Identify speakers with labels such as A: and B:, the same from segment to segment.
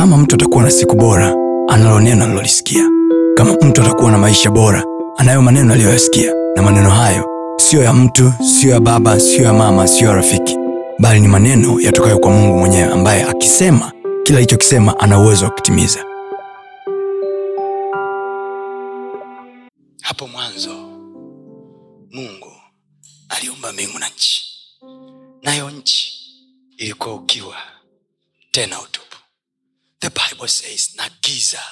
A: kama mtu atakuwa na siku bora analo neno alilolisikia kama mtu atakuwa na maisha bora anayo maneno aliyoyasikia. Na maneno hayo siyo ya mtu siyo ya baba siyo ya mama siyo ya rafiki. Bali ni maneno yatokayo kwa mungu mwenyewe ambaye akisema kila alichokisema ana uwezo wa kutimiza. Hapo mwanzo mungu aliumba mbingu na nchi. Nayo nchi ilikuwa ukiwa tena utupu the bible says na giza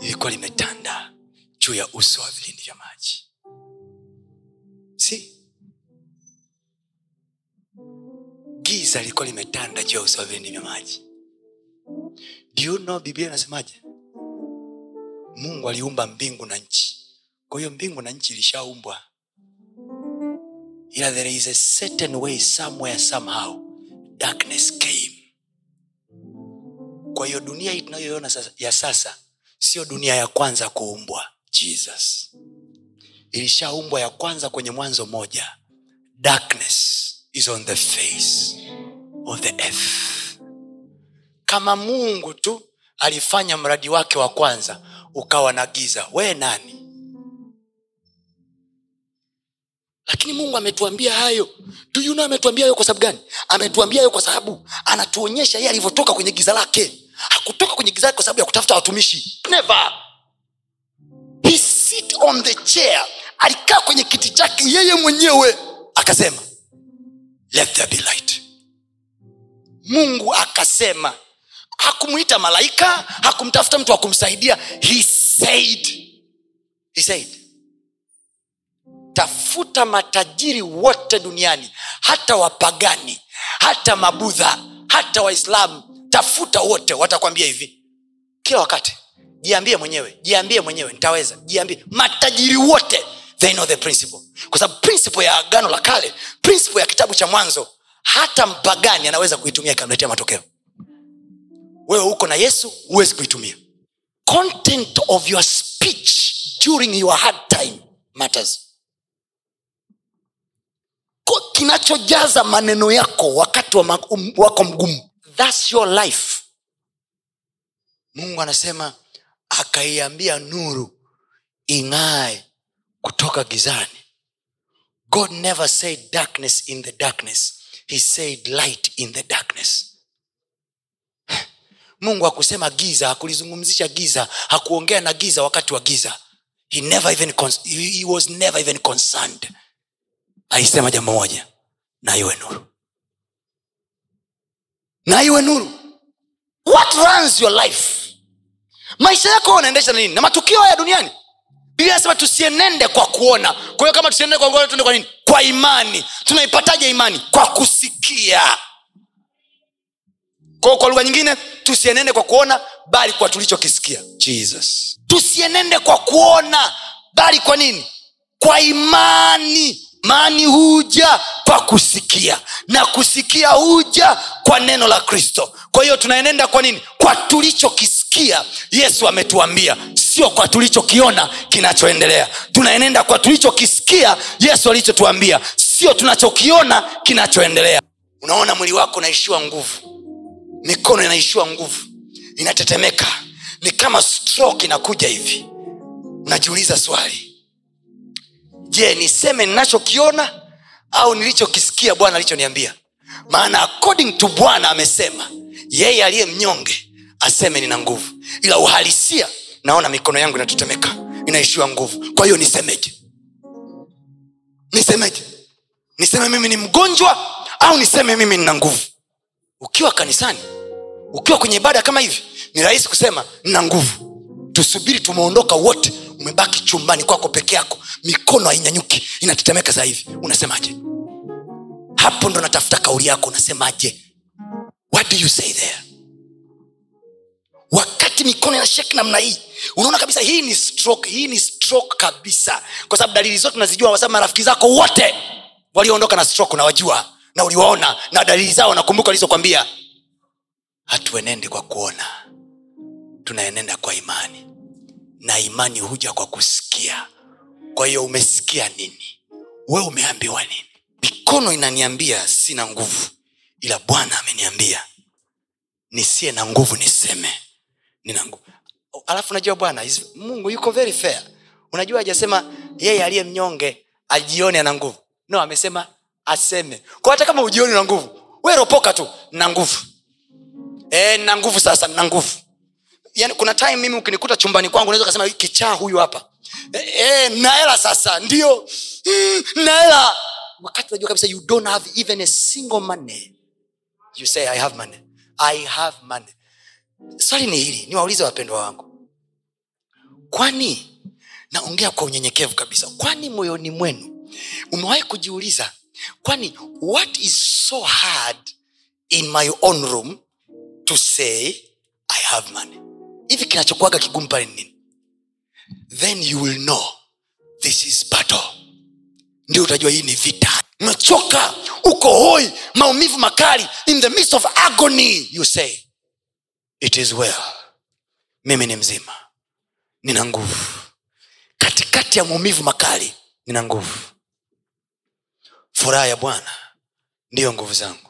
A: lilikuwa limetanda juu ya uso wa vilindi vya maji. Si? Giza lilikuwa limetanda juu ya uso wa vilindi vya maji. Do you know biblia inasemaje? Mungu aliumba mbingu na nchi. Kwa hiyo mbingu na nchi ilishaumbwa. Ila there is a certain way somewhere somehow darkness came kwa hiyo dunia hii tunayoiona ya sasa sio dunia ya kwanza kuumbwa. Jesus. Ilishaumbwa ya kwanza kwenye mwanzo moja. Darkness is on the face of the earth. Kama mungu tu alifanya mradi wake wa kwanza ukawa na giza. Wee nani? Lakini mungu ametuambia hayo. Do you know ametuambia hayo kwa sababu gani? Ametuambia hayo kwa sababu anatuonyesha yeye alivyotoka kwenye giza lake hakutoka kwenye giza kwa sababu ya kutafuta watumishi. Never. He sit on the chair. Alikaa kwenye kiti chake yeye mwenyewe akasema let there be light. Mungu akasema hakumwita malaika hakumtafuta mtu wa kumsaidia. He said he said tafuta matajiri wote duniani hata wapagani hata mabudha hata waislamu tafuta wote watakwambia hivi. Kila wakati. Jiambie mwenyewe jiambie mwenyewe nitaweza. Jiambie. Matajiri wote they know the principle. Kwa sababu principle ya agano la kale principle ya kitabu cha mwanzo hata mpagani anaweza kuitumia ikamletea matokeo. Wewe uko na yesu huwezi kuitumia. Content of your speech during your hard time matters. Kinachojaza maneno yako wakati wa ma- um- wako mgumu thats your life. Mungu anasema akaiambia nuru ing'ae kutoka gizani. God never said darkness in the darkness. He said light in the darkness. Mungu hakusema giza hakulizungumzisha giza hakuongea na giza wakati wa giza. He, never even he he was never even concerned. Alisema jambo moja na iwe nuru na iwe nuru. What runs your life? Maisha yako unaendesha na nini? Na matukio haya duniani? Biblia anasema tusienende kwa kuona. Kwa hiyo kama tusienende kwa kuona tuende kwa nini? Kwa imani. Tunaipataje imani? Kwa kusikia. Kwa, kwa lugha nyingine tusienende kwa kuona bali kwa tulichokisikia. Jesus. Tusienende kwa kuona bali kwa nini? Kwa imani. Mani huja kwa kusikia na kusikia uja kwa neno la kristo. Kwa hiyo tunaenenda kwa nini? Kwa tulichokisikia yesu ametuambia. Sio kwa tulichokiona kinachoendelea. Tunaenenda kwa tulichokisikia yesu alichotuambia. Sio tunachokiona kinachoendelea. Unaona mwili wako unaishiwa nguvu. Mikono inaishiwa nguvu. Inatetemeka. Ni kama stroke inakuja hivi. Unajiuliza swali. Je niseme ninachokiona au nilichokisikia bwana alichoniambia. Maana according to bwana amesema yeye aliye mnyonge aseme nina nguvu. Ila uhalisia naona mikono yangu inatetemeka inaishiwa nguvu. Kwa hiyo nisemeje? Nisemeje? Niseme mimi ni mgonjwa au niseme mimi nina nguvu? Ukiwa kanisani ukiwa kwenye ibada kama hivi ni rahisi kusema nina nguvu tusubiri tumeondoka wote umebaki chumbani kwako peke yako mikono hainyanyuki inatetemeka saa hivi. Unasemaje? Hapo ndo natafuta kauli yako unasemaje? What do you say there? Wakati mikono inasheki namna hii unaona kabisa hii ni stroke hii ni stroke kabisa. Kwa sababu dalili zote unazijua sababu marafiki zako wote walioondoka na stroke unawajua na uliwaona na dalili zao nakumbuka walizokwambia hatuenende kwa kuona tunaenenda kwa imani na imani huja kwa kusikia. Kwa hiyo umesikia nini? We umeambiwa nini? Mikono inaniambia sina nguvu ila bwana ameniambia nisiye na nguvu niseme nina nguvu alafu unajua bwana mungu yuko very fair. Unajua hajasema yeye aliye mnyonge ajione ana nguvu. No amesema aseme. Kwa hata kama ujioni na nguvu we ropoka tu na nguvu. E, na nguvu sasa na nguvu yani kuna time mimi ukinikuta chumbani kwangu unaweza ukasema kichaa huyu hapa. E, e, naela sasa ndio. Mm, naela wakati unajua kabisa you don't have even a single money. You say i have money. I have money. Swali ni hili niwaulize wapendwa wangu. Kwani naongea kwa unyenyekevu kabisa kwani moyoni mwenu umewahi kujiuliza kwani what is so hard in my own room to say i have money hivi kinachokuaga kigumu pale ni nini? Then you will know this is battle. Ndio utajua hii ni vita. Umechoka uko hoi maumivu makali in the midst of agony you say it is well. Mimi ni mzima. Nina nguvu. Katikati ya maumivu makali nina nguvu. Furaha ya bwana ndiyo nguvu zangu